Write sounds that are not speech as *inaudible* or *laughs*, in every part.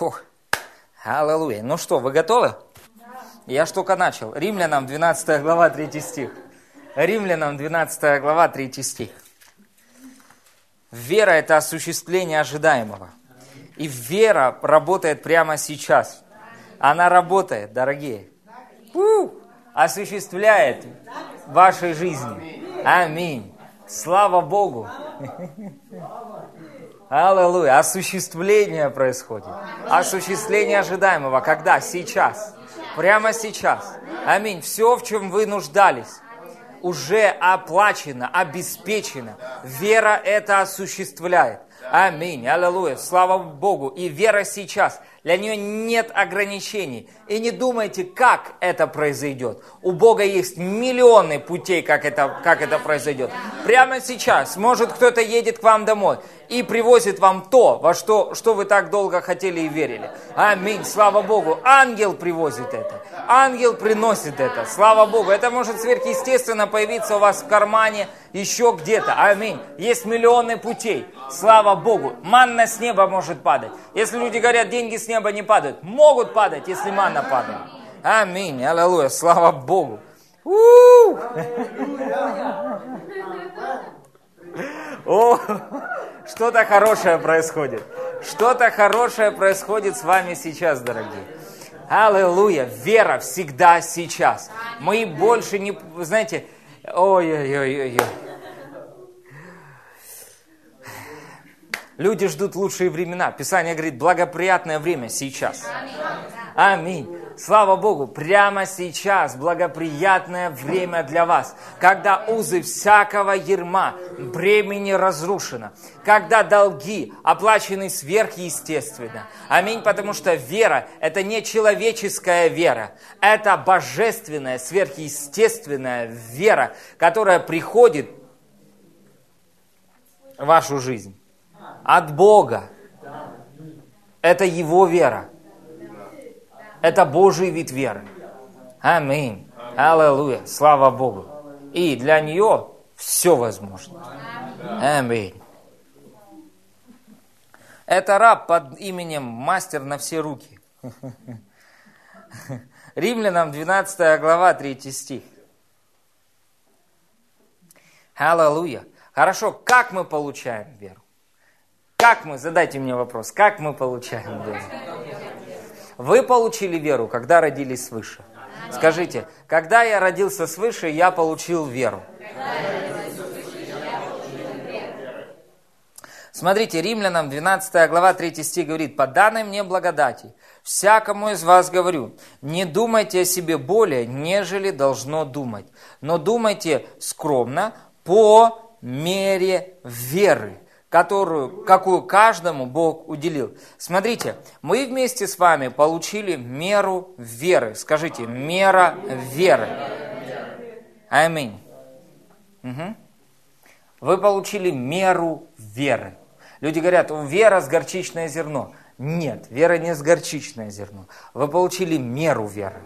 Фух. Аллилуйя. Ну что, вы готовы? Я ж только начал. Римлянам 12 глава 3 стих. Римлянам 12 глава 3 стих. Вера – это осуществление ожидаемого. И вера работает прямо сейчас. Она работает, дорогие. У, осуществляет в вашей жизни. Аминь. Слава Богу. *laughs* Аллилуйя. Осуществление происходит. Осуществление ожидаемого. Когда? Сейчас. Прямо сейчас. Аминь. Все, в чем вы нуждались, уже оплачено, обеспечено. Вера это осуществляет. Аминь. Аллилуйя. Слава Богу. И вера сейчас. Для нее нет ограничений. И не думайте, как это произойдет. У Бога есть миллионы путей, как это, как это произойдет. Прямо сейчас, может, кто-то едет к вам домой и привозит вам то, во что, что вы так долго хотели и верили. Аминь. Слава Богу. Ангел привозит это. Ангел приносит это. Слава Богу. Это может сверхъестественно появиться у вас в кармане, еще где-то. Аминь. Есть миллионы путей. Слава Богу. Манна с неба может падать. Если люди говорят, деньги с неба не падают, могут падать, если манна падает. Аминь. Аллилуйя. Слава Богу. О, что-то хорошее происходит. Что-то хорошее происходит с вами сейчас, дорогие. Аллилуйя. Вера всегда сейчас. Мы больше не... Знаете, ой-ой-ой-ой. Люди ждут лучшие времена. Писание говорит, благоприятное время сейчас. Аминь. Слава Богу, прямо сейчас благоприятное время для вас, когда узы всякого ерма, бремени разрушено, когда долги оплачены сверхъестественно. Аминь, потому что вера – это не человеческая вера, это божественная, сверхъестественная вера, которая приходит в вашу жизнь от Бога. Это Его вера. Это Божий вид веры. Аминь. Аллилуйя. Слава Богу. И для нее все возможно. Аминь. Это раб под именем мастер на все руки. Римлянам 12 глава 3 стих. Аллилуйя. Хорошо, как мы получаем веру? Как мы, задайте мне вопрос, как мы получаем веру? Вы получили веру, когда родились свыше. Скажите, когда я родился свыше, я получил веру. Смотрите, Римлянам 12 глава 3 стих говорит, «По данной мне благодати, всякому из вас говорю, не думайте о себе более, нежели должно думать, но думайте скромно по мере веры, которую, какую каждому Бог уделил. Смотрите, мы вместе с вами получили меру веры. Скажите, мера веры. Аминь. Угу. Вы получили меру веры. Люди говорят, вера с горчичное зерно. Нет, вера не с горчичное зерно. Вы получили меру веры.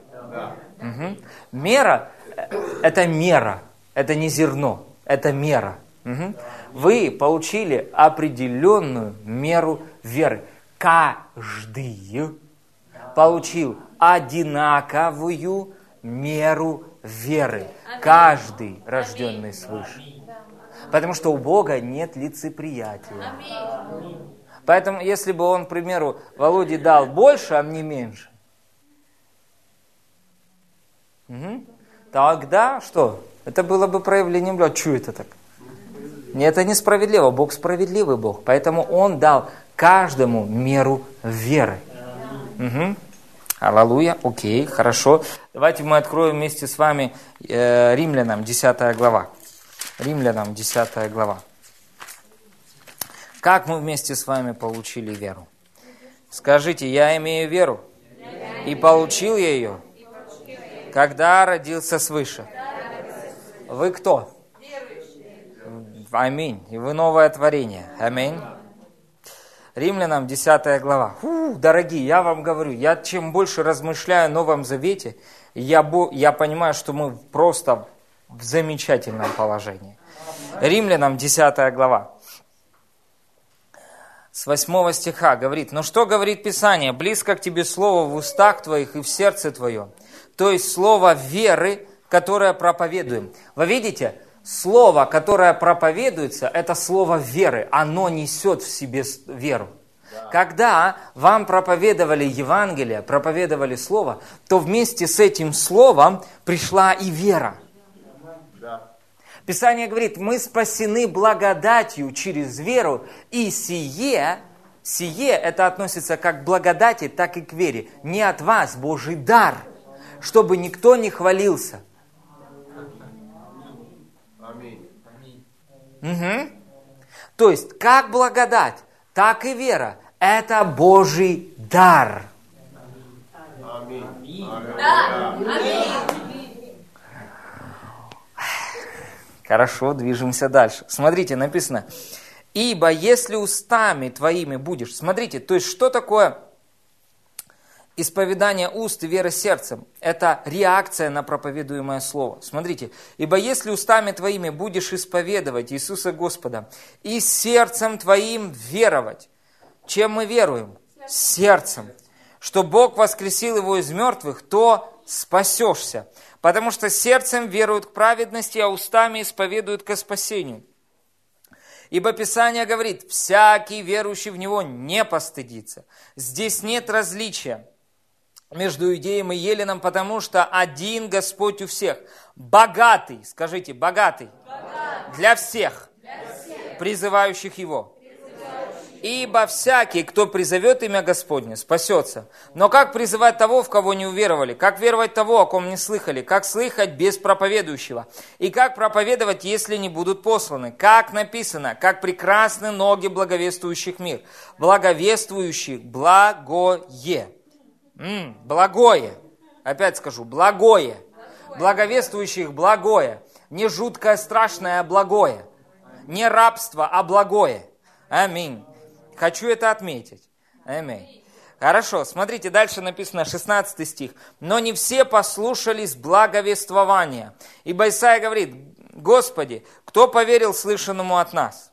Угу. Мера – это мера, это не зерно, это мера. Угу вы получили определенную меру веры. Каждый получил одинаковую меру веры. Каждый рожденный свыше. Потому что у Бога нет лицеприятия. Поэтому, если бы он, к примеру, Володе дал больше, а мне меньше, угу, тогда что? Это было бы проявлением, а что это так? Это несправедливо. Бог справедливый Бог. Поэтому Он дал каждому меру веры. Угу. Аллилуйя. Окей, хорошо. Давайте мы откроем вместе с вами э, Римлянам 10 глава. Римлянам 10 глава. Как мы вместе с вами получили веру? Скажите, я имею веру. И получил ее, когда родился свыше. Вы кто? Аминь. И вы новое творение. Аминь. Римлянам 10 глава. Фу, дорогие, я вам говорю, я чем больше размышляю о Новом Завете, я, я понимаю, что мы просто в замечательном положении. Римлянам 10 глава. с 8 стиха говорит, «Но что говорит Писание? Близко к тебе слово в устах твоих и в сердце твоем». То есть слово веры, которое проповедуем. Вы видите, слово, которое проповедуется, это слово веры. Оно несет в себе веру. Когда вам проповедовали Евангелие, проповедовали Слово, то вместе с этим Словом пришла и вера. Писание говорит, мы спасены благодатью через веру, и сие, сие это относится как к благодати, так и к вере. Не от вас, Божий дар, чтобы никто не хвалился. Угу. То есть, как благодать, так и вера – это Божий дар. Аминь. Аминь. Хорошо, движемся дальше. Смотрите, написано, ибо если устами твоими будешь... Смотрите, то есть что такое исповедание уст и вера сердцем? Это реакция на проповедуемое слово. Смотрите, ибо если устами твоими будешь исповедовать Иисуса Господа и сердцем твоим веровать, чем мы веруем? Сердцем. Что Бог воскресил его из мертвых, то спасешься потому что сердцем веруют к праведности, а устами исповедуют ко спасению. Ибо Писание говорит, всякий верующий в Него не постыдится. Здесь нет различия между Иудеем и Еленом, потому что один Господь у всех. Богатый, скажите, богатый, богатый. Для, всех, для всех, призывающих Его. Ибо всякий, кто призовет имя Господне, спасется. Но как призывать того, в кого не уверовали? Как веровать того, о ком не слыхали? Как слыхать без проповедующего? И как проповедовать, если не будут посланы? Как написано, как прекрасны ноги благовествующих мир. Благовествующих благое. М-м, благое. Опять скажу, благое. Благовествующих благое. Не жуткое, страшное, а благое. Не рабство, а благое. Аминь. Хочу это отметить. Аминь. Хорошо, смотрите, дальше написано 16 стих. «Но не все послушались благовествования». Ибо Исаия говорит, «Господи, кто поверил слышанному от нас?»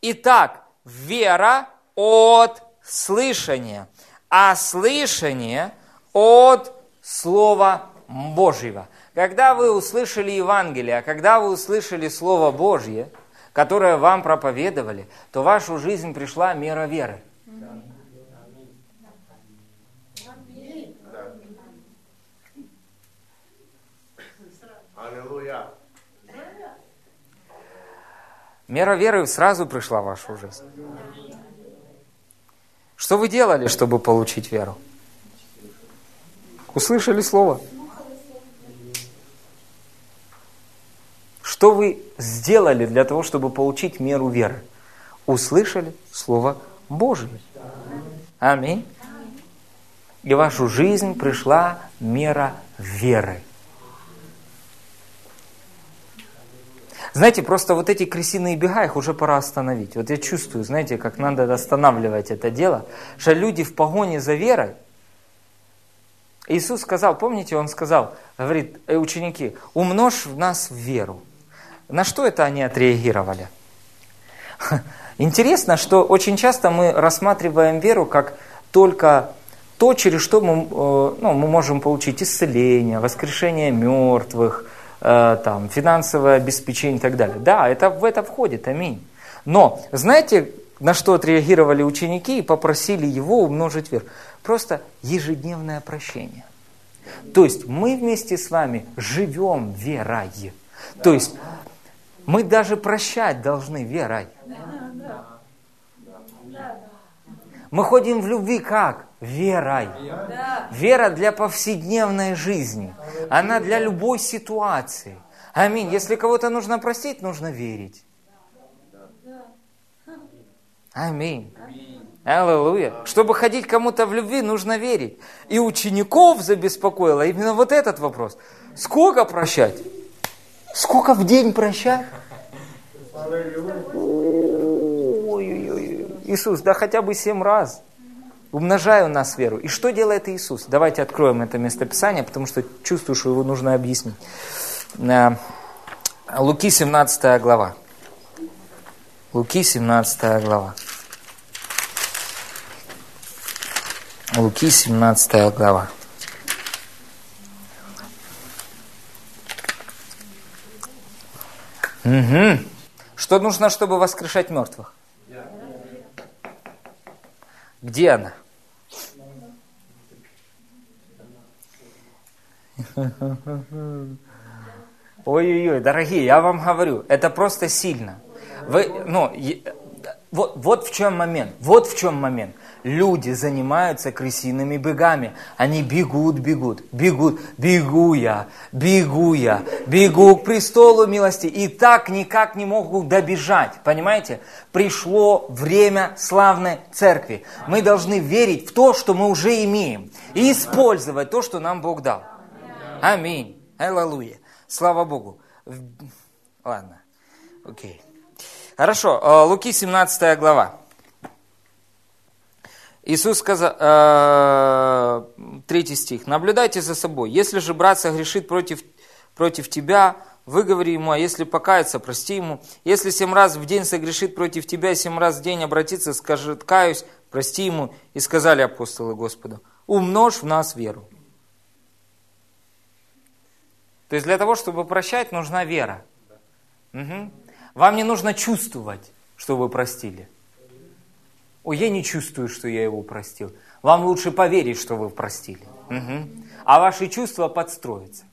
Итак, вера от слышания, а слышание от Слова Божьего. Когда вы услышали Евангелие, а когда вы услышали Слово Божье – которое вам проповедовали, то в вашу жизнь пришла мера веры. Мера веры сразу пришла в вашу жизнь. Что вы делали, чтобы получить веру? Услышали слово? Что вы сделали для того, чтобы получить меру веры? Услышали Слово Божие. Аминь. И в вашу жизнь пришла мера веры. Знаете, просто вот эти крысиные бега, их уже пора остановить. Вот я чувствую, знаете, как надо останавливать это дело, что люди в погоне за верой, Иисус сказал, помните, Он сказал, говорит, «Э, ученики, умножь в нас веру. На что это они отреагировали? *laughs* Интересно, что очень часто мы рассматриваем веру как только то, через что мы, э, ну, мы можем получить исцеление, воскрешение мертвых, там, финансовое обеспечение и так далее. Да, это в это входит, аминь. Но знаете, на что отреагировали ученики и попросили его умножить веру? Просто ежедневное прощение. То есть мы вместе с вами живем верой. То есть мы даже прощать должны верой. Мы ходим в любви как? Верой. Вера для повседневной жизни. Она для любой ситуации. Аминь. Если кого-то нужно простить, нужно верить. Аминь. Аллилуйя. Чтобы ходить кому-то в любви, нужно верить. И учеников забеспокоило именно вот этот вопрос. Сколько прощать? Сколько в день прощать? Ой-ой-ой. Иисус, да хотя бы семь раз. Умножай у нас веру. И что делает Иисус? Давайте откроем это местописание, потому что чувствую, что его нужно объяснить. Э, Луки 17 глава. Луки 17 глава. Луки, 17 глава. Угу. Что нужно, чтобы воскрешать мертвых? Где она? Ой-ой-ой, дорогие, я вам говорю, это просто сильно. Вы, ну, вот, вот в чем момент, вот в чем момент. Люди занимаются крысиными бегами. Они бегут, бегут, бегут, бегу я, бегу я, бегу к престолу милости. И так никак не могут добежать. Понимаете? Пришло время славной церкви. Мы должны верить в то, что мы уже имеем. И использовать то, что нам Бог дал. Аминь. Аллилуйя. Слава Богу. Ладно. Окей. Хорошо. Э, Луки 17 глава. Иисус сказал, э, третий стих, «Наблюдайте за собой. Если же брат согрешит против, против тебя, выговори ему, а если покается, прости ему. Если семь раз в день согрешит против тебя, семь раз в день обратится, скажет, каюсь, прости ему. И сказали апостолы Господу, умножь в нас веру». То есть для того, чтобы прощать, нужна вера. Угу. Вам не нужно чувствовать, что вы простили. Ой, я не чувствую, что я его простил. Вам лучше поверить, что вы простили. Угу. А ваши чувства подстроятся.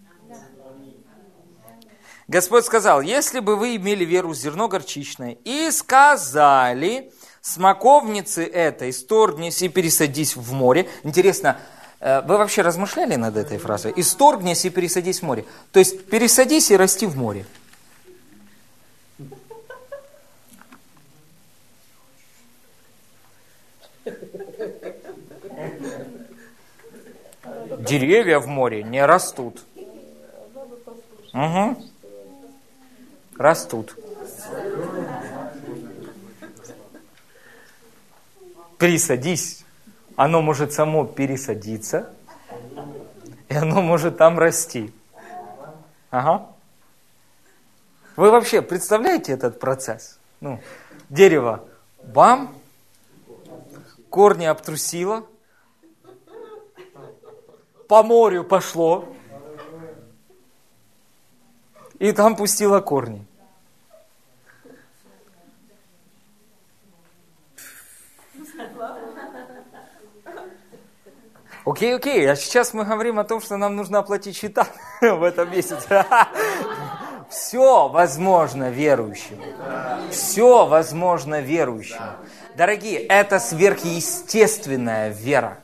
Господь сказал, если бы вы имели веру зерно горчичное и сказали смоковницы этой, сторгнись и пересадись в море. Интересно, вы вообще размышляли над этой фразой? Исторгнись и пересадись в море. То есть пересадись и расти в море. Деревья в море не растут. Угу. Растут. Пересадись. Оно может само пересадиться, и оно может там расти. Ага. Вы вообще представляете этот процесс? Ну, дерево, бам, корни обтрусило, по морю пошло, и там пустило корни. Окей, окей, а сейчас мы говорим о том, что нам нужно оплатить счета *laughs* в этом месяце. *laughs* Все возможно верующим. Все возможно верующим. Дорогие, это сверхъестественная вера.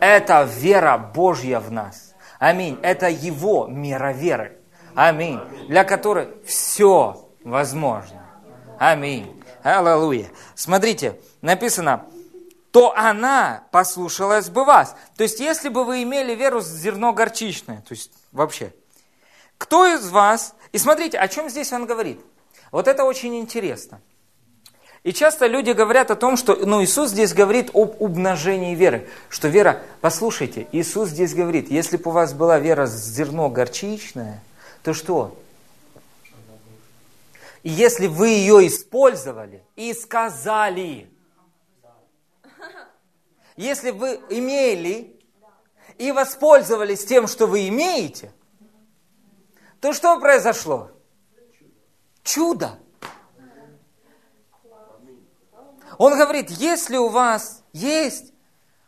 Это вера Божья в нас. Аминь. Это Его мера веры. Аминь. Для которой все возможно. Аминь. Аллилуйя. Смотрите, написано, то она послушалась бы вас. То есть, если бы вы имели веру зерно горчичное, то есть вообще, кто из вас, и смотрите, о чем здесь он говорит. Вот это очень интересно. И часто люди говорят о том, что ну, Иисус здесь говорит об умножении веры. Что вера, послушайте, Иисус здесь говорит, если бы у вас была вера зерно горчичное, то что? И если вы ее использовали и сказали, если вы имели и воспользовались тем, что вы имеете, то что произошло? Чудо. Он говорит, если у вас есть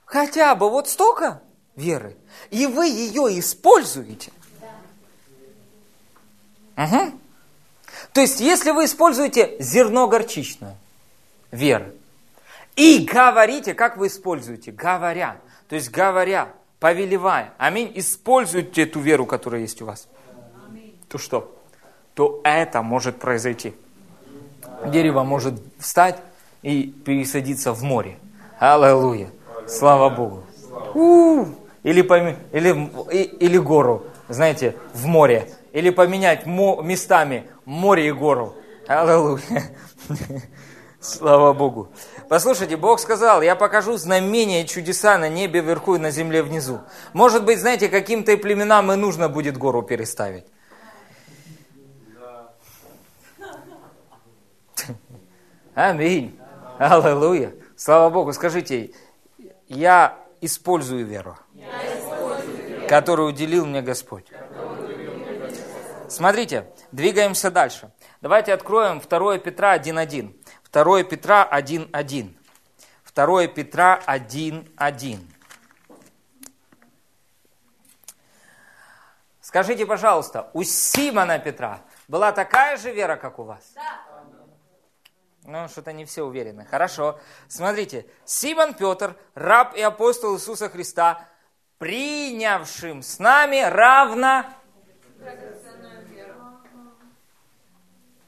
хотя бы вот столько веры, и вы ее используете, угу. то есть если вы используете зерно горчичное, веры, и говорите, как вы используете, говоря, то есть говоря, повелевая, аминь, используйте эту веру, которая есть у вас, то что? То это может произойти. Дерево может встать и пересадиться в море. Аллилуйя. Слава Богу. У-у-у. Или, поми... или, или гору, знаете, в море. Или поменять мо... местами море и гору. Аллилуйя. *laughs* Слава Богу. Послушайте, Бог сказал, я покажу знамения и чудеса на небе вверху и на земле внизу. Может быть, знаете, каким-то племенам и нужно будет гору переставить. *laughs* Аминь. Аллилуйя. Слава Богу. Скажите, я использую веру, которую уделил мне Господь. Смотрите, двигаемся дальше. Давайте откроем 2 Петра 1.1. 2 Петра 1.1. 2 Петра 1.1. Скажите, пожалуйста, у Симона Петра была такая же вера, как у вас? Да. Ну, что-то не все уверены. Хорошо. Смотрите, Симон Петр, раб и апостол Иисуса Христа, принявшим с нами равно...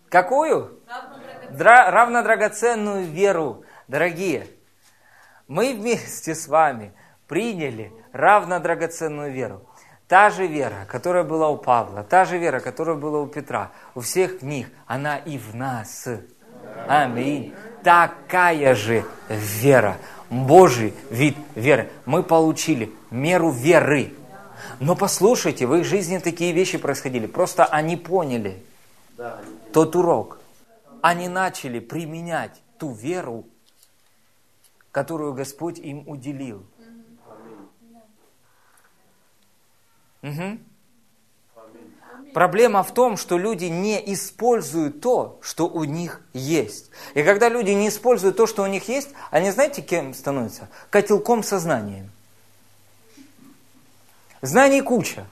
Какую? Дра... Равно драгоценную веру. Дорогие, мы вместе с вами приняли равно драгоценную веру. Та же вера, которая была у Павла, та же вера, которая была у Петра, у всех них, она и в нас. Аминь. Такая же вера, Божий вид веры. Мы получили меру веры. Но послушайте, в их жизни такие вещи происходили. Просто они поняли тот урок. Они начали применять ту веру, которую Господь им уделил. Угу. Проблема в том, что люди не используют то, что у них есть. И когда люди не используют то, что у них есть, они знаете, кем становятся? Котелком сознания. Знаний куча.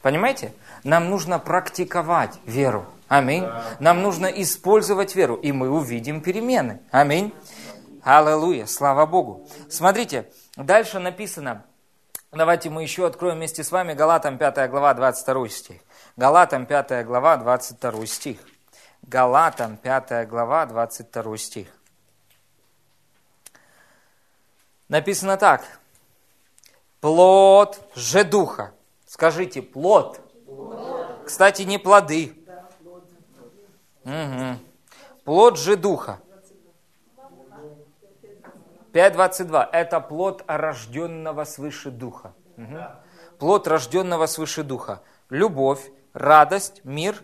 Понимаете? Нам нужно практиковать веру. Аминь. Нам нужно использовать веру, и мы увидим перемены. Аминь. Аллилуйя. Слава Богу. Смотрите, дальше написано, Давайте мы еще откроем вместе с вами Галатам 5 глава 22 стих. Галатам 5 глава 22 стих. Галатам 5 глава 22 стих. Написано так. Плод же духа. Скажите, плод. плод. Кстати, не плоды. Угу. Плод же духа. 5.22. Это плод рожденного свыше духа. Угу. Плод рожденного свыше духа. Любовь, радость, мир,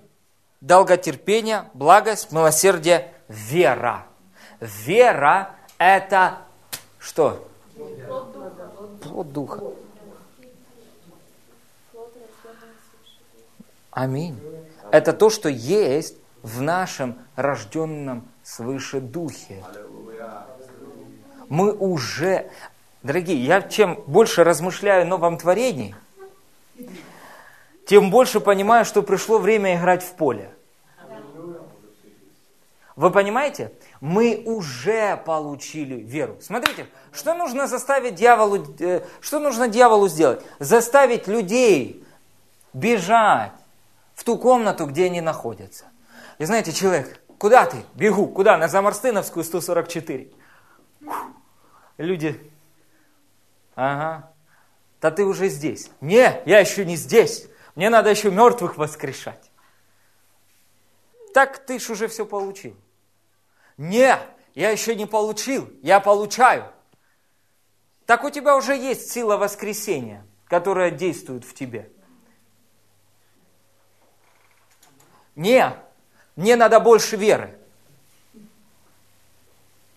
долготерпение, благость, милосердие, вера. Вера – это что? Плод духа. Аминь. Это то, что есть в нашем рожденном свыше духе мы уже, дорогие, я чем больше размышляю о новом творении, тем больше понимаю, что пришло время играть в поле. Вы понимаете? Мы уже получили веру. Смотрите, что нужно заставить дьяволу, э, что нужно дьяволу сделать? Заставить людей бежать в ту комнату, где они находятся. И знаете, человек, куда ты? Бегу. Куда? На Замарстыновскую 144 люди, ага, да ты уже здесь. Не, я еще не здесь. Мне надо еще мертвых воскрешать. Так ты ж уже все получил. Не, я еще не получил, я получаю. Так у тебя уже есть сила воскресения, которая действует в тебе. Не, мне надо больше веры.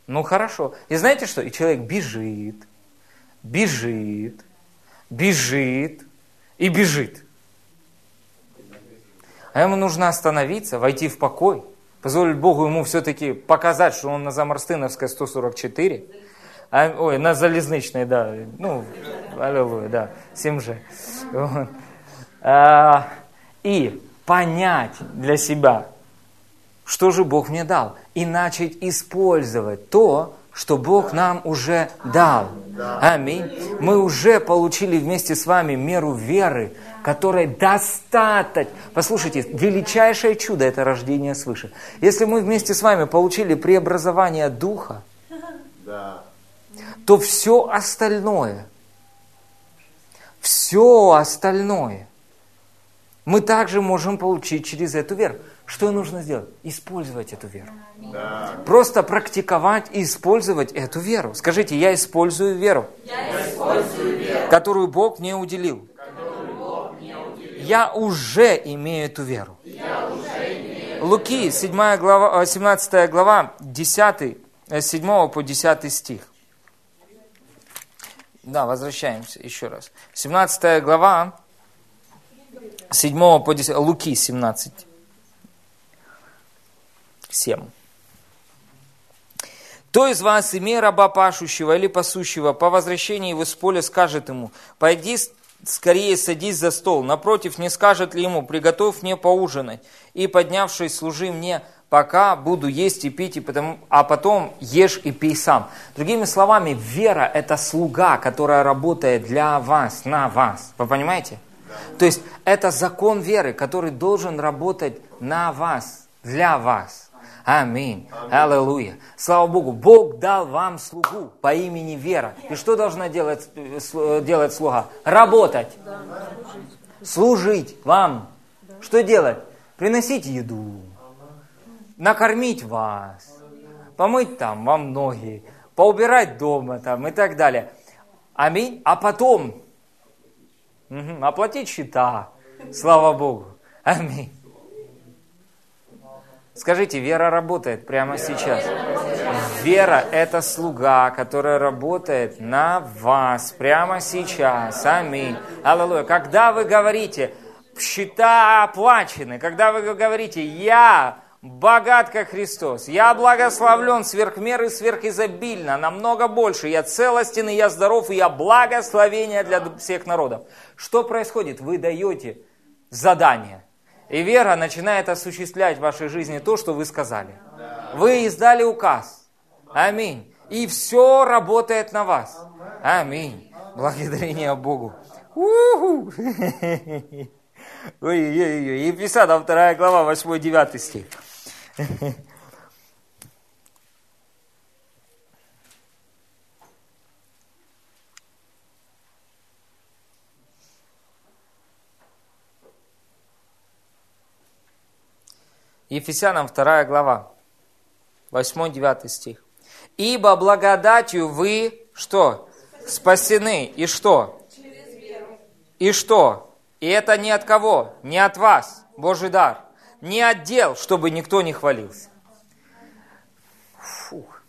Ну хорошо. И знаете что? И человек бежит, бежит, бежит и бежит. А ему нужно остановиться, войти в покой, позволить Богу ему все-таки показать, что он на Замарстыновской 144, а, ой, на Залезничной, да, ну, аллилуйя, да, 7G. Вот. А, и понять для себя, что же Бог мне дал, и начать использовать то, что Бог нам уже дал. Аминь. Мы уже получили вместе с вами меру веры, которая достаточно. Послушайте, величайшее чудо – это рождение свыше. Если мы вместе с вами получили преобразование Духа, то все остальное, все остальное мы также можем получить через эту веру. Что нужно сделать? Использовать эту веру. Да. Просто практиковать и использовать эту веру. Скажите, я использую веру, я использую веру которую Бог мне уделил. Бог мне уделил. Я уже имею эту веру. Имею Луки, 7 глава, 17 э, глава, 10, 7 э, по 10 стих. Да, возвращаемся еще раз. 17 глава, 7 по 10, Луки 17, 7. Кто из вас, имея раба пашущего или пасущего, по возвращении его с поля скажет ему, пойди скорее садись за стол. Напротив, не скажет ли ему, приготовь мне поужинать, и, поднявшись, служи мне, пока буду есть и пить, и потому, а потом ешь и пей сам. Другими словами, вера – это слуга, которая работает для вас, на вас. Вы понимаете? То есть, это закон веры, который должен работать на вас, для вас. Аминь. Аллилуйя. Слава Богу. Бог дал вам слугу по имени Вера. И что должна делать, э, делать слуга? Работать. Служить вам. Что делать? Приносить еду. Накормить вас. Помыть там вам ноги. Поубирать дома там и так далее. Аминь. А потом оплатить счета. Слава Богу. Аминь. Скажите, вера работает прямо сейчас. Вера – это слуга, которая работает на вас прямо сейчас. Аминь. Аллилуйя. Когда вы говорите, счета оплачены, когда вы говорите, я богат, как Христос, я благословлен сверх меры, сверхизобильно, намного больше, я целостен, и я здоров, и я благословение для всех народов. Что происходит? Вы даете задание – и вера начинает осуществлять в вашей жизни то, что вы сказали. Вы издали указ. Аминь. И все работает на вас. Аминь. Благодарение Богу. *laughs* Ой-ой-ой. Ефесянам 2 глава, 8-9 стих. *laughs* Ефесянам 2 глава, 8-9 стих. «Ибо благодатью вы, что? Спасены. И что? И что? И это не от кого? Не от вас, Божий дар. Не от дел, чтобы никто не хвалился». Фух.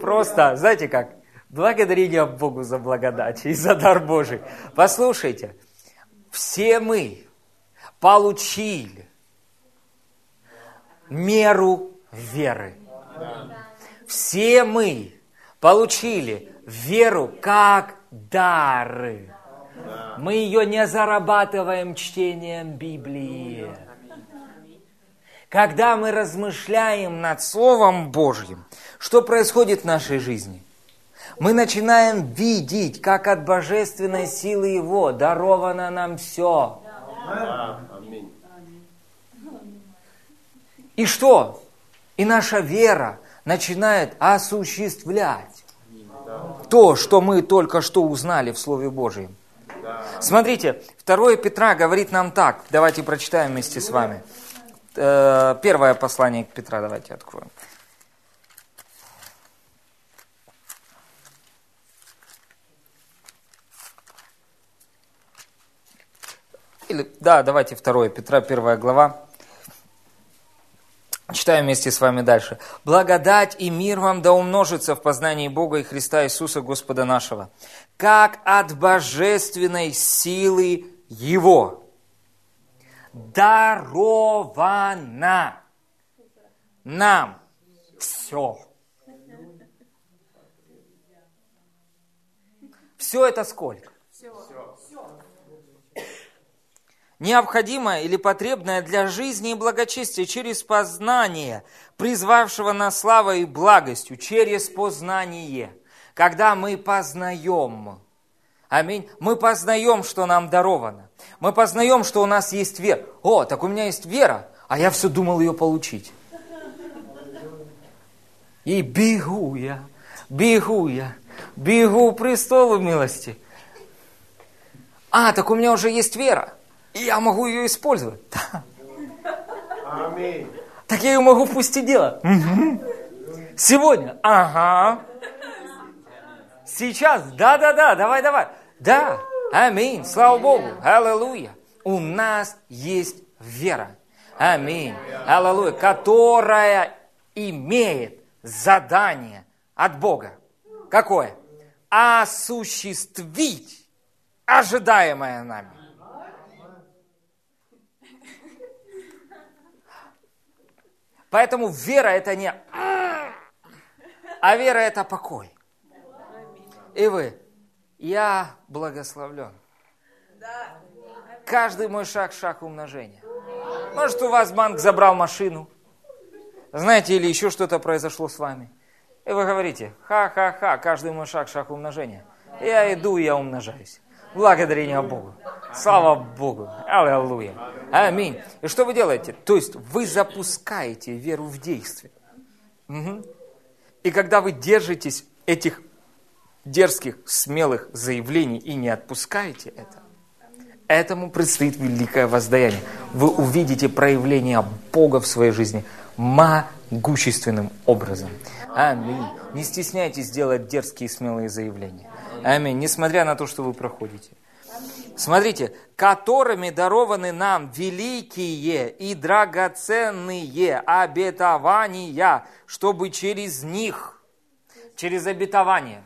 Просто, знаете как, благодарение Богу за благодать и за дар Божий. Послушайте, все мы получили меру веры. Все мы получили веру как дары. Мы ее не зарабатываем чтением Библии. Когда мы размышляем над Словом Божьим, что происходит в нашей жизни? Мы начинаем видеть, как от божественной силы Его даровано нам все. И что? И наша вера начинает осуществлять то, что мы только что узнали в Слове Божьем. Смотрите, 2 Петра говорит нам так. Давайте прочитаем вместе с вами. Э, первое послание к Петра давайте откроем. Или, да, давайте 2 Петра, первая глава. Читаем вместе с вами дальше. «Благодать и мир вам да умножится в познании Бога и Христа Иисуса Господа нашего, как от божественной силы Его даровано нам все». Все это сколько? Необходимое или потребное для жизни и благочестия через познание, призвавшего нас славой и благостью, через познание. Когда мы познаем, аминь, мы познаем, что нам даровано. Мы познаем, что у нас есть вера. О, так у меня есть вера, а я все думал ее получить. И бегу я, бегу я, бегу престолу милости. А, так у меня уже есть вера. И я могу ее использовать. *laughs* Аминь. Так я ее могу пустить дело. Угу. Сегодня. Ага. Сейчас. Да, да, да. Давай, давай. Да. Аминь. Слава Богу. Аллилуйя. У нас есть вера. Аминь. Аллилуйя. Которая имеет задание от Бога. Какое? осуществить ожидаемое нами. Поэтому вера это не а вера это покой. И вы, я благословлен. Каждый мой шаг – шаг умножения. Может, у вас банк забрал машину, знаете, или еще что-то произошло с вами. И вы говорите, ха-ха-ха, каждый мой шаг – шаг умножения. Я иду, я умножаюсь. Благодарение Богу. Слава Богу. Аллилуйя. Аминь. И что вы делаете? То есть вы запускаете веру в действие. Угу. И когда вы держитесь этих дерзких, смелых заявлений и не отпускаете это, этому предстоит великое воздаяние. Вы увидите проявление Бога в своей жизни могущественным образом. Аминь. Не стесняйтесь делать дерзкие и смелые заявления. Аминь. Несмотря на то, что вы проходите. Смотрите, которыми дарованы нам великие и драгоценные обетования, чтобы через них, через обетование,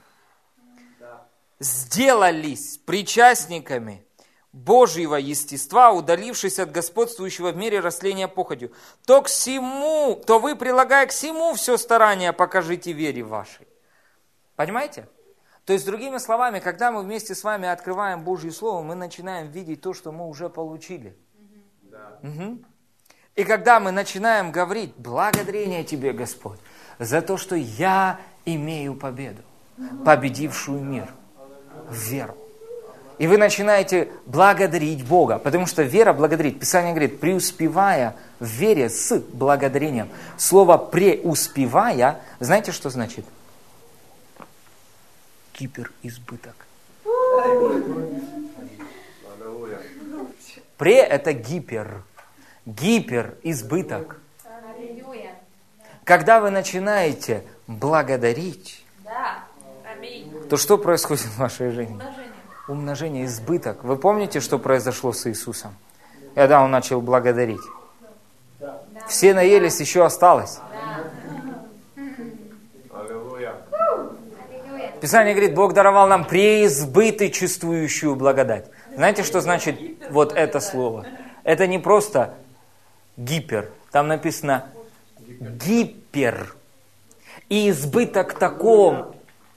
сделались причастниками Божьего естества, удалившись от господствующего в мире растления походью, то к всему, то вы, прилагая к всему все старание, покажите вере вашей. Понимаете? То есть, другими словами, когда мы вместе с вами открываем Божье Слово, мы начинаем видеть то, что мы уже получили. Да. Угу. И когда мы начинаем говорить, благодарение Тебе, Господь, за то, что я имею победу, победившую мир, веру. И вы начинаете благодарить Бога, потому что вера благодарит. Писание говорит, преуспевая в вере с благодарением. Слово преуспевая, знаете, что значит? Гиперизбыток. Пре – это гипер. Гиперизбыток. Когда вы начинаете благодарить, то что происходит в вашей жизни? Умножение. Умножение, избыток. Вы помните, что произошло с Иисусом? Когда Он начал благодарить. Да. Все наелись, еще осталось. Писание говорит, Бог даровал нам преизбыточествующую благодать. Знаете, что значит вот это слово? Это не просто гипер. Там написано гипер. И избыток таком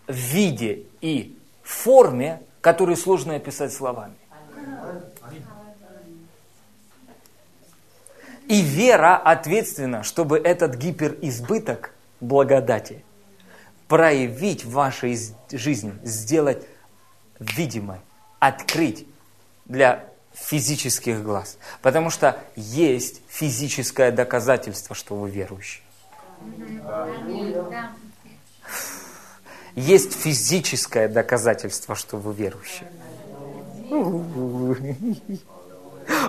виде и форме, которую сложно описать словами. И вера ответственна, чтобы этот гиперизбыток благодати проявить в вашей жизни, сделать видимой, открыть для физических глаз. Потому что есть физическое доказательство, что вы верующий есть физическое доказательство, что вы верующие.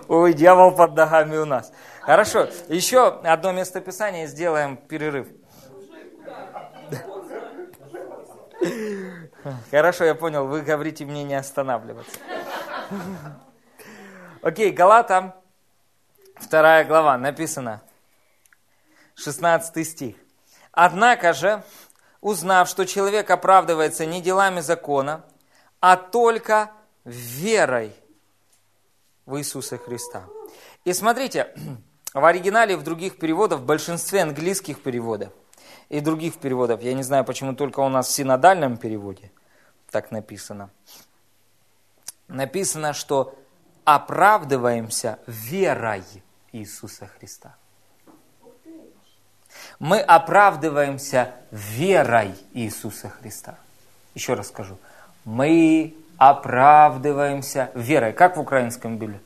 Ой, дьявол под ногами у нас. Хорошо, еще одно местописание, сделаем перерыв. *laughs* Хорошо, я понял, вы говорите мне не останавливаться. *laughs* Окей, Галатам, вторая глава, написано, 16 стих. Однако же, узнав, что человек оправдывается не делами закона, а только верой в Иисуса Христа. И смотрите, *clears throat* в оригинале, в других переводах, в большинстве английских переводов и других переводов, я не знаю, почему только у нас в синодальном переводе так написано, написано, что оправдываемся верой Иисуса Христа мы оправдываемся верой Иисуса Христа. Еще раз скажу. Мы оправдываемся верой. Как в украинском были?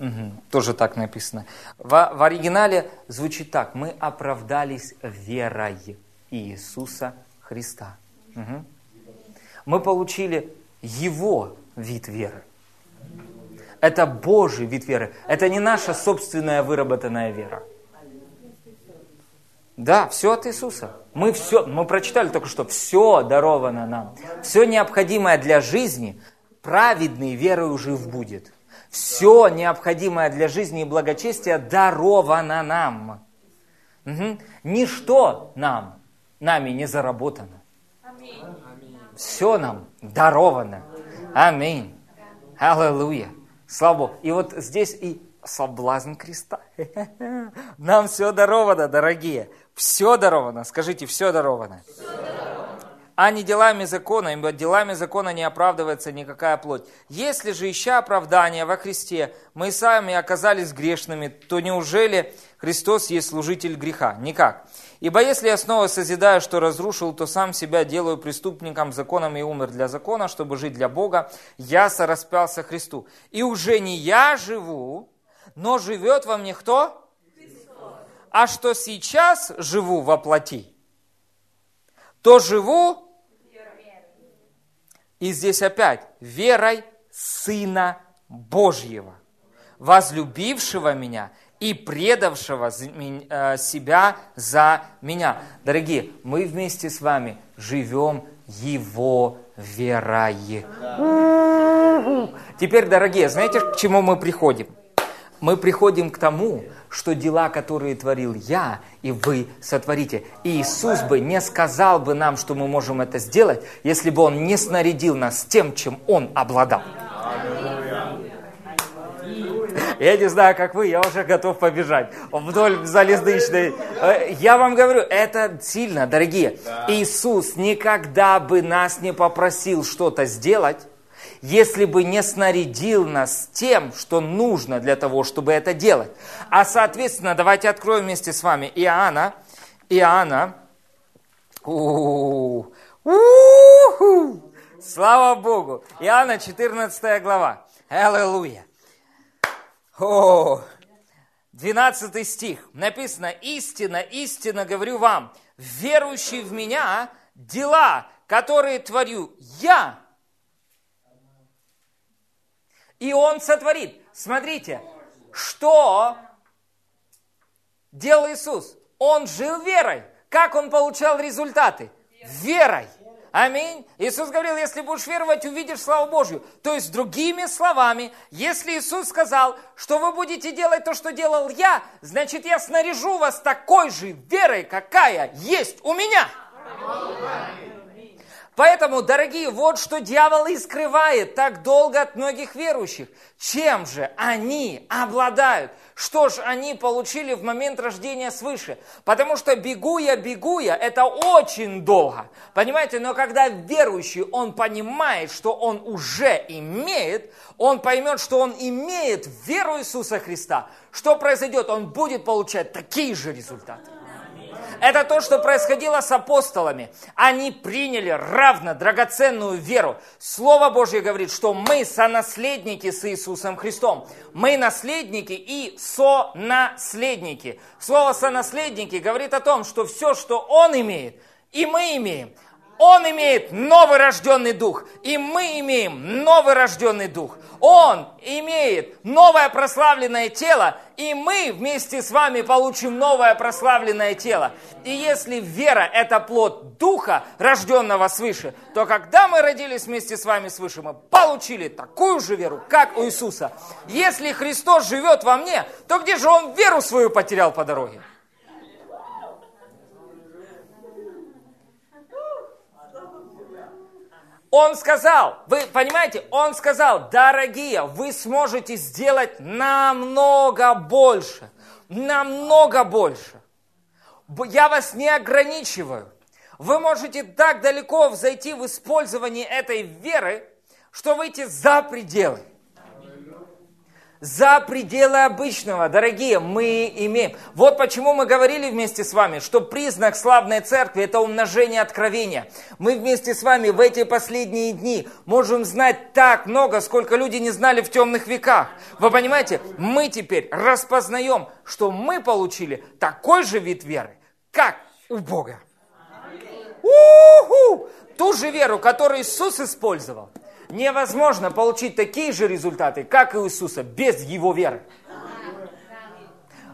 Угу, тоже так написано. В, в оригинале звучит так. Мы оправдались верой Иисуса Христа. Угу. Мы получили Его вид веры. Это Божий вид веры. Это не наша собственная выработанная вера. Да, все от Иисуса. Мы все, мы прочитали только что, все даровано нам. Все необходимое для жизни, праведный верою жив будет. Все необходимое для жизни и благочестия даровано нам. Угу. Ничто нам, нами не заработано. Все нам даровано. Аминь. Аллилуйя. Слава Богу. И вот здесь и соблазн креста. *laughs* Нам все даровано, дорогие. Все даровано. Скажите, все даровано. Все даровано. А не делами закона, ибо делами закона не оправдывается никакая плоть. Если же, ища оправдания во Христе, мы сами оказались грешными, то неужели Христос есть служитель греха? Никак. Ибо если я снова созидаю, что разрушил, то сам себя делаю преступником законом и умер для закона, чтобы жить для Бога. Я сораспялся Христу. И уже не я живу, но живет во мне кто? Христос. А что сейчас живу во плоти, то живу, и здесь опять, верой Сына Божьего, возлюбившего меня и предавшего э, себя за меня. Дорогие, мы вместе с вами живем Его верой. Теперь, дорогие, знаете, к чему мы приходим? Мы приходим к тому, что дела, которые творил я, и вы сотворите. И Иисус бы не сказал бы нам, что мы можем это сделать, если бы Он не снарядил нас тем, чем Он обладал. Я не знаю, как вы, я уже готов побежать вдоль залезничной. Э, я вам говорю, это сильно, дорогие. Иисус никогда бы нас не попросил что-то сделать, если бы не снарядил нас тем, что нужно для того, чтобы это делать. А соответственно, давайте откроем вместе с вами Иоанна. Иоанна. У -у -у Слава Богу! Иоанна 14 глава. Аллилуйя. О, 12 стих. Написано, истина, истина говорю вам, верующий в меня, дела, которые творю я, и он сотворит. Смотрите, что делал Иисус? Он жил верой. Как он получал результаты? Верой. Аминь. Иисус говорил, если будешь веровать, увидишь славу Божью. То есть, другими словами, если Иисус сказал, что вы будете делать то, что делал я, значит, я снаряжу вас такой же верой, какая есть у меня. Поэтому, дорогие, вот что дьявол и скрывает так долго от многих верующих. Чем же они обладают? Что же они получили в момент рождения свыше? Потому что бегу я, бегу я, это очень долго. Понимаете, но когда верующий, он понимает, что он уже имеет, он поймет, что он имеет веру Иисуса Христа, что произойдет? Он будет получать такие же результаты. Это то, что происходило с апостолами. Они приняли равно драгоценную веру. Слово Божье говорит, что мы сонаследники с Иисусом Христом. Мы наследники и сонаследники. Слово сонаследники говорит о том, что все, что Он имеет, и мы имеем. Он имеет новый рожденный дух, и мы имеем новый рожденный дух. Он имеет новое прославленное тело, и мы вместе с вами получим новое прославленное тело. И если вера – это плод духа, рожденного свыше, то когда мы родились вместе с вами свыше, мы получили такую же веру, как у Иисуса. Если Христос живет во мне, то где же Он веру свою потерял по дороге? Он сказал, вы понимаете, он сказал, дорогие, вы сможете сделать намного больше, намного больше. Я вас не ограничиваю. Вы можете так далеко взойти в использовании этой веры, что выйти за пределы за пределы обычного, дорогие, мы имеем. Вот почему мы говорили вместе с вами, что признак славной церкви – это умножение откровения. Мы вместе с вами в эти последние дни можем знать так много, сколько люди не знали в темных веках. Вы понимаете, мы теперь распознаем, что мы получили такой же вид веры, как у Бога. У-ху! Ту же веру, которую Иисус использовал – невозможно получить такие же результаты, как и у Иисуса, без Его веры.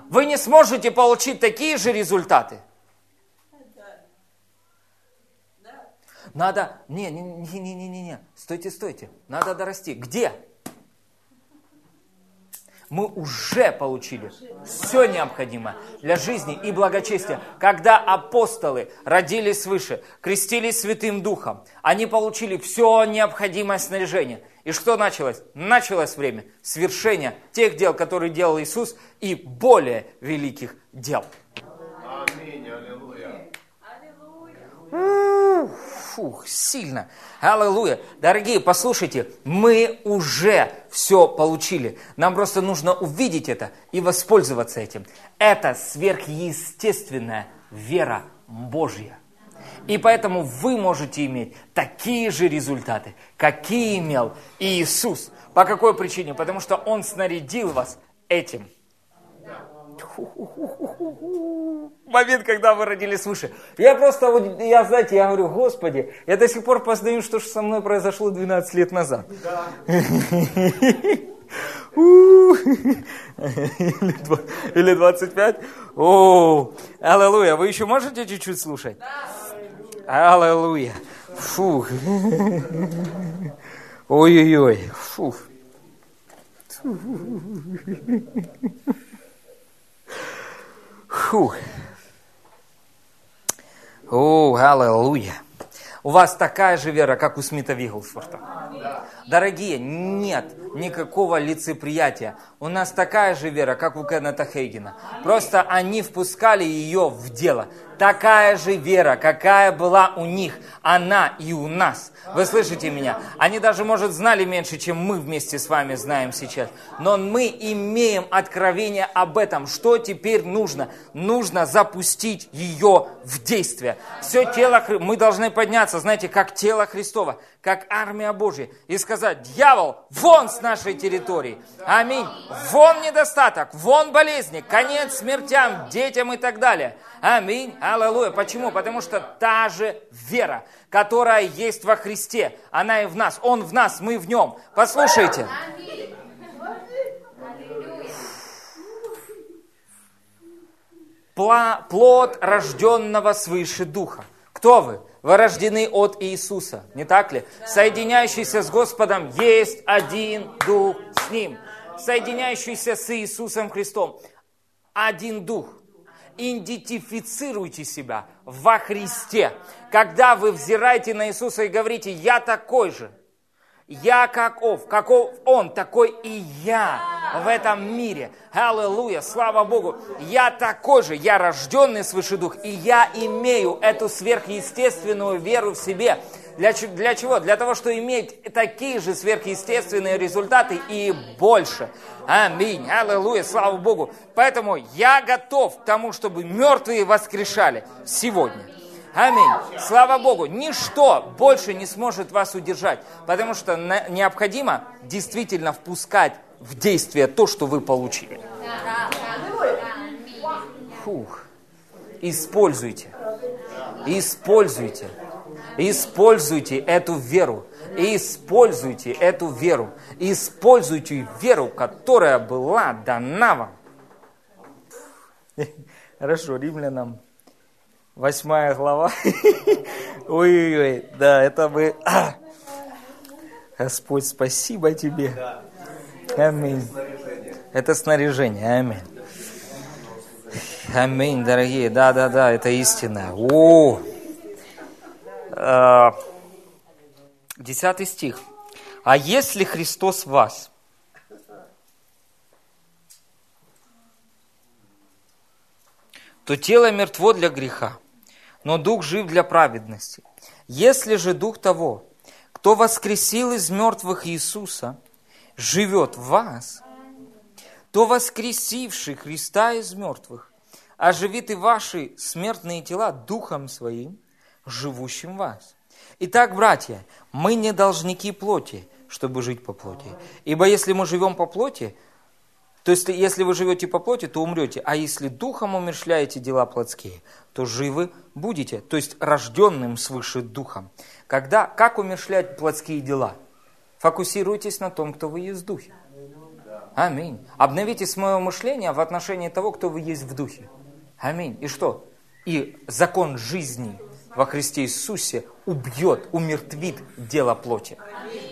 Вы не сможете получить такие же результаты. Надо, не, не, не, не, не, не, стойте, стойте, надо дорасти. Где? Мы уже получили все необходимое для жизни и благочестия. Когда апостолы родились свыше, крестились Святым Духом, они получили все необходимое снаряжение. И что началось? Началось время свершения тех дел, которые делал Иисус, и более великих дел. Аминь, аллилуйя. Фух, сильно. Аллилуйя. Дорогие, послушайте, мы уже все получили. Нам просто нужно увидеть это и воспользоваться этим. Это сверхъестественная вера Божья. И поэтому вы можете иметь такие же результаты, какие имел Иисус. По какой причине? Потому что Он снарядил вас этим момент, когда вы родились свыше. Я просто, вот, я, знаете, я говорю, Господи, я до сих пор познаю, что же со мной произошло 12 лет назад. Или 25. О, аллилуйя. Вы еще можете чуть-чуть слушать? Аллилуйя. Фух. Ой-ой-ой. Фух. Фух. О, аллилуйя. У вас такая же вера, как у Смита Вигглсворта. Дорогие, нет никакого лицеприятия. У нас такая же вера, как у Кеннета Хейгена. Просто они впускали ее в дело. Такая же вера, какая была у них, она и у нас. Вы слышите меня? Они даже, может, знали меньше, чем мы вместе с вами знаем сейчас. Но мы имеем откровение об этом. Что теперь нужно? Нужно запустить ее в действие. Все тело, мы должны подняться, знаете, как тело Христова, как армия Божья, и сказать, дьявол, вон с нашей территории. Аминь. Вон недостаток, вон болезни, конец смертям, детям и так далее. Аминь. Аллилуйя. Почему? Потому что та же вера, которая есть во Христе, она и в нас. Он в нас, мы в нем. Послушайте. Плод рожденного свыше Духа. Кто вы? Вы рождены от Иисуса, не так ли? Соединяющийся с Господом есть один Дух с Ним. Соединяющийся с Иисусом Христом. Один Дух идентифицируйте себя во Христе. Когда вы взираете на Иисуса и говорите, я такой же, я каков, каков Он, такой и я в этом мире. Аллилуйя, слава Богу. Я такой же, я рожденный свыше дух, и я имею эту сверхъестественную веру в себе. Для, для чего? Для того, чтобы иметь такие же сверхъестественные результаты и больше. Аминь. Аллилуйя. Слава Богу. Поэтому я готов к тому, чтобы мертвые воскрешали сегодня. Аминь. Слава Богу. Ничто больше не сможет вас удержать, потому что необходимо действительно впускать в действие то, что вы получили. Фух. Используйте. Используйте. Используйте эту веру. Используйте эту веру. Используйте веру, которая была дана вам. *laughs* Хорошо, римлянам. Восьмая глава. *laughs* Ой-ой-ой, да, это мы... *clears throat* Господь, спасибо тебе. Аминь. Это снаряжение. Аминь. Аминь, дорогие. Да, да, да, это истина. О! Э, десятый стих. А если Христос в вас, то тело мертво для греха, но дух жив для праведности. Если же дух того, кто воскресил из мертвых Иисуса, живет в вас, то воскресивший Христа из мертвых оживит и ваши смертные тела духом своим – живущим в вас. Итак, братья, мы не должники плоти, чтобы жить по плоти. Ибо если мы живем по плоти, то есть если вы живете по плоти, то умрете. А если духом умершляете дела плотские, то живы будете. То есть рожденным свыше духом. Когда, как умершлять плотские дела? Фокусируйтесь на том, кто вы есть в духе. Аминь. Обновите свое мышление в отношении того, кто вы есть в духе. Аминь. И что? И закон жизни во Христе Иисусе убьет, умертвит дело плоти.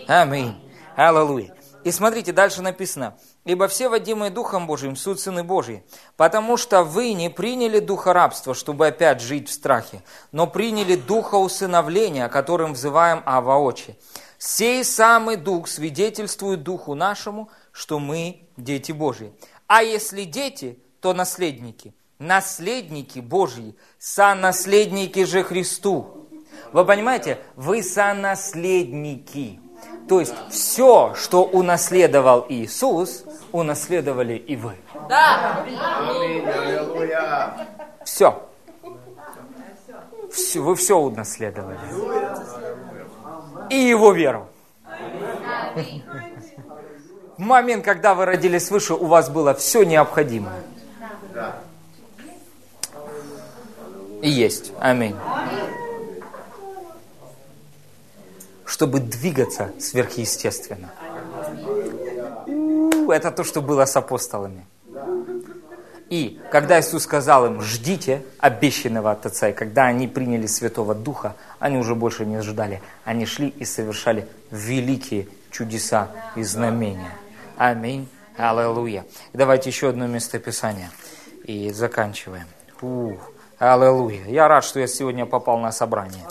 Аминь. Аллилуйя. И смотрите, дальше написано, «Ибо все водимые Духом Божиим суть сыны Божьи, потому что вы не приняли духа рабства, чтобы опять жить в страхе, но приняли духа усыновления, которым взываем Ава Очи. Сей самый дух свидетельствует духу нашему, что мы дети Божьи. А если дети, то наследники, наследники Божьи, сонаследники же Христу». Вы понимаете, вы сонаследники. То есть все, что унаследовал Иисус, унаследовали и вы. Да. Все. все. Вы все унаследовали. И его веру. В момент, когда вы родились свыше, у вас было все необходимое. И есть. Аминь. чтобы двигаться сверхъестественно. Это то, что было с апостолами. И когда Иисус сказал им, ждите обещанного от Отца, и когда они приняли Святого Духа, они уже больше не ждали. Они шли и совершали великие чудеса и знамения. Аминь. Аллилуйя. Давайте еще одно местописание. И заканчиваем. Ух. Аллилуйя. Я рад, что я сегодня попал на собрание.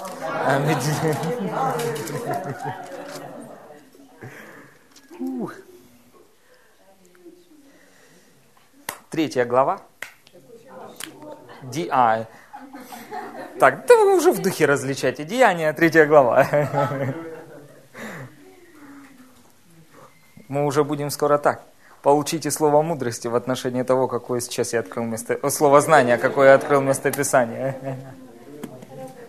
Третья глава. Ди... А, так, да вы уже в духе различаете. Деяния, третья глава. Мы уже будем скоро так. Получите слово мудрости в отношении того, какое сейчас я открыл место... Слово знания, какое я открыл местописание.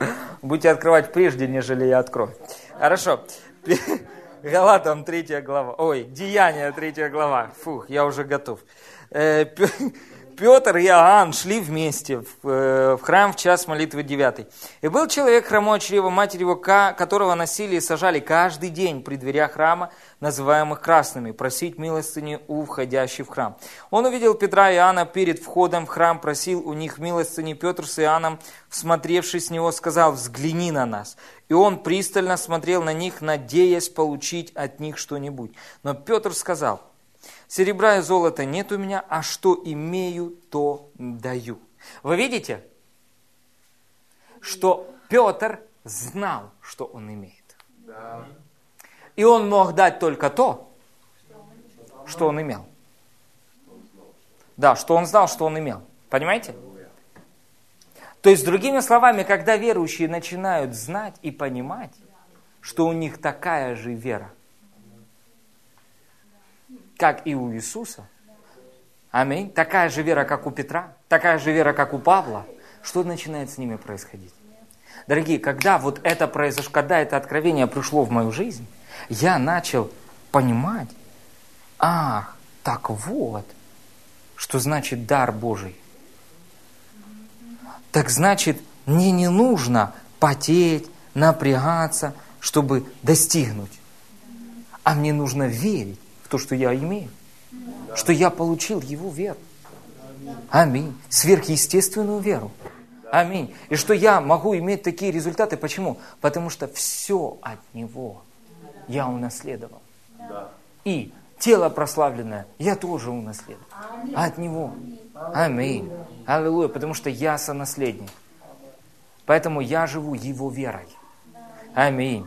*laughs* Будете открывать прежде, нежели я открою. Хорошо. *laughs* Галатам 3 глава. Ой, Деяния 3 глава. Фух, я уже готов. *laughs* Петр и Иоанн шли вместе в, э, в храм в час молитвы девятый. И был человек хромой чрева, матерь его, которого носили и сажали каждый день при дверях храма, называемых красными, просить милостыни у входящих в храм. Он увидел Петра и Иоанна перед входом в храм, просил у них милостыни. Петр с Иоанном, всмотревшись в него, сказал, взгляни на нас. И он пристально смотрел на них, надеясь получить от них что-нибудь. Но Петр сказал, Серебра и золота нет у меня, а что имею, то даю. Вы видите, что Петр знал, что он имеет. И он мог дать только то, что он имел. Да, что он знал, что он имел. Понимаете? То есть, другими словами, когда верующие начинают знать и понимать, что у них такая же вера – как и у Иисуса. Аминь. Такая же вера, как у Петра, такая же вера, как у Павла. Что начинает с ними происходить? Дорогие, когда вот это произошло, когда это откровение пришло в мою жизнь, я начал понимать, ах, так вот, что значит дар Божий. Так значит, мне не нужно потеть, напрягаться, чтобы достигнуть. А мне нужно верить, то, что я имею. Что я получил Его веру. Аминь. Сверхъестественную веру. Аминь. И что я могу иметь такие результаты. Почему? Потому что все от Него я унаследовал. И тело прославленное я тоже унаследовал. От Него. Аминь. Аллилуйя. Потому что я сонаследник. Поэтому я живу Его верой. Аминь.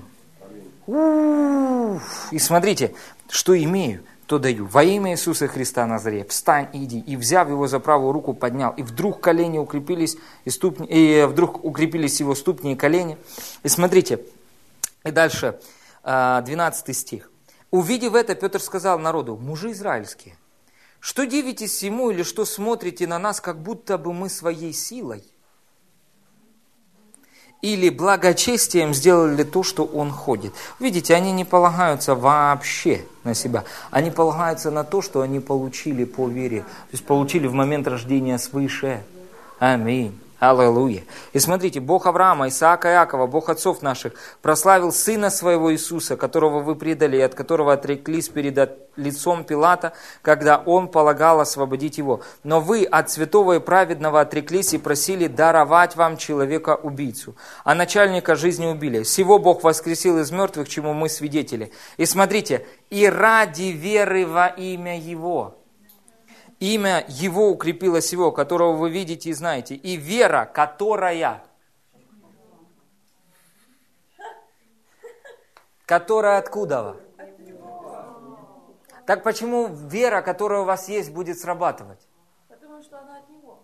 И смотрите, что имею, то даю. Во имя Иисуса Христа Назарея, встань иди. И взяв его за правую руку, поднял. И вдруг колени укрепились, и, ступни, и вдруг укрепились его ступни и колени. И смотрите, и дальше, 12 а, стих. Увидев это, Петр сказал народу, мужи израильские, что дивитесь ему или что смотрите на нас, как будто бы мы своей силой или благочестием сделали то, что он ходит. Видите, они не полагаются вообще на себя. Они полагаются на то, что они получили по вере. То есть получили в момент рождения свыше. Аминь. Аллилуйя. И смотрите, Бог Авраама, Исаака Иакова, Бог отцов наших, прославил Сына Своего Иисуса, которого вы предали и от которого отреклись перед лицом Пилата, когда Он полагал освободить Его. Но вы от святого и праведного отреклись и просили даровать вам человека-убийцу. А начальника жизни убили. Всего Бог воскресил из мертвых, чему мы свидетели. И смотрите, и ради веры во имя Его имя Его укрепилось Его, которого вы видите и знаете, и вера, которая, которая откуда? Так почему вера, которая у вас есть, будет срабатывать? Потому что она от Него.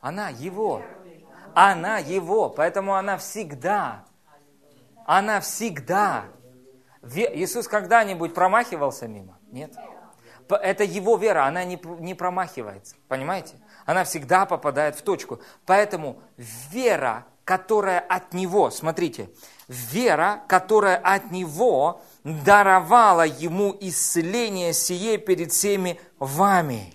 Она Его. Она Его, поэтому она всегда. Она всегда. Иисус когда-нибудь промахивался мимо? Нет это его вера, она не, не промахивается, понимаете? Она всегда попадает в точку. Поэтому вера, которая от него, смотрите, вера, которая от него даровала ему исцеление сие перед всеми вами.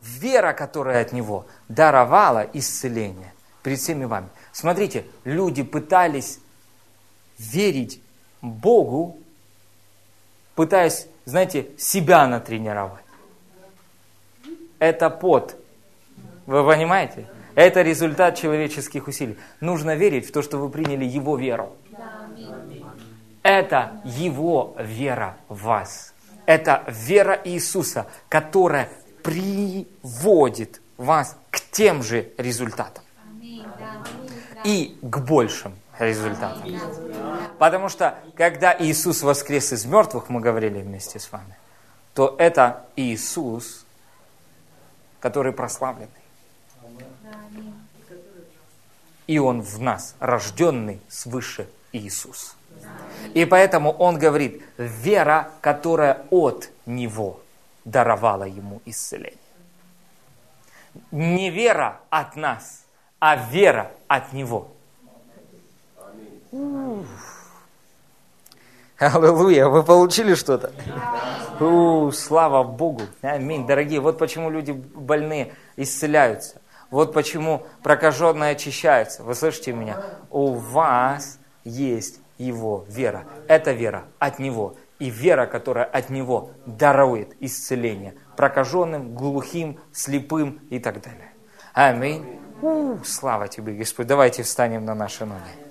Вера, которая от него даровала исцеление перед всеми вами. Смотрите, люди пытались верить Богу, пытаясь, знаете, себя натренировать. Это пот. Вы понимаете? Это результат человеческих усилий. Нужно верить в то, что вы приняли Его веру. Это Его вера в вас. Это вера Иисуса, которая приводит вас к тем же результатам и к большим результатам. Потому что, когда Иисус воскрес из мертвых, мы говорили вместе с вами, то это Иисус, который прославленный. И Он в нас, рожденный свыше Иисус. И поэтому Он говорит, вера, которая от Него даровала Ему исцеление. Не вера от нас – а вера от Него. Аллилуйя, вы получили что-то? У, слава Богу. Аминь. Дорогие, вот почему люди больные исцеляются. Вот почему прокаженные очищаются. Вы слышите меня? У вас есть его вера. Это вера от него. И вера, которая от него дарует исцеление прокаженным, глухим, слепым и так далее. Аминь. У, слава тебе, Господь. Давайте встанем на наши ноги.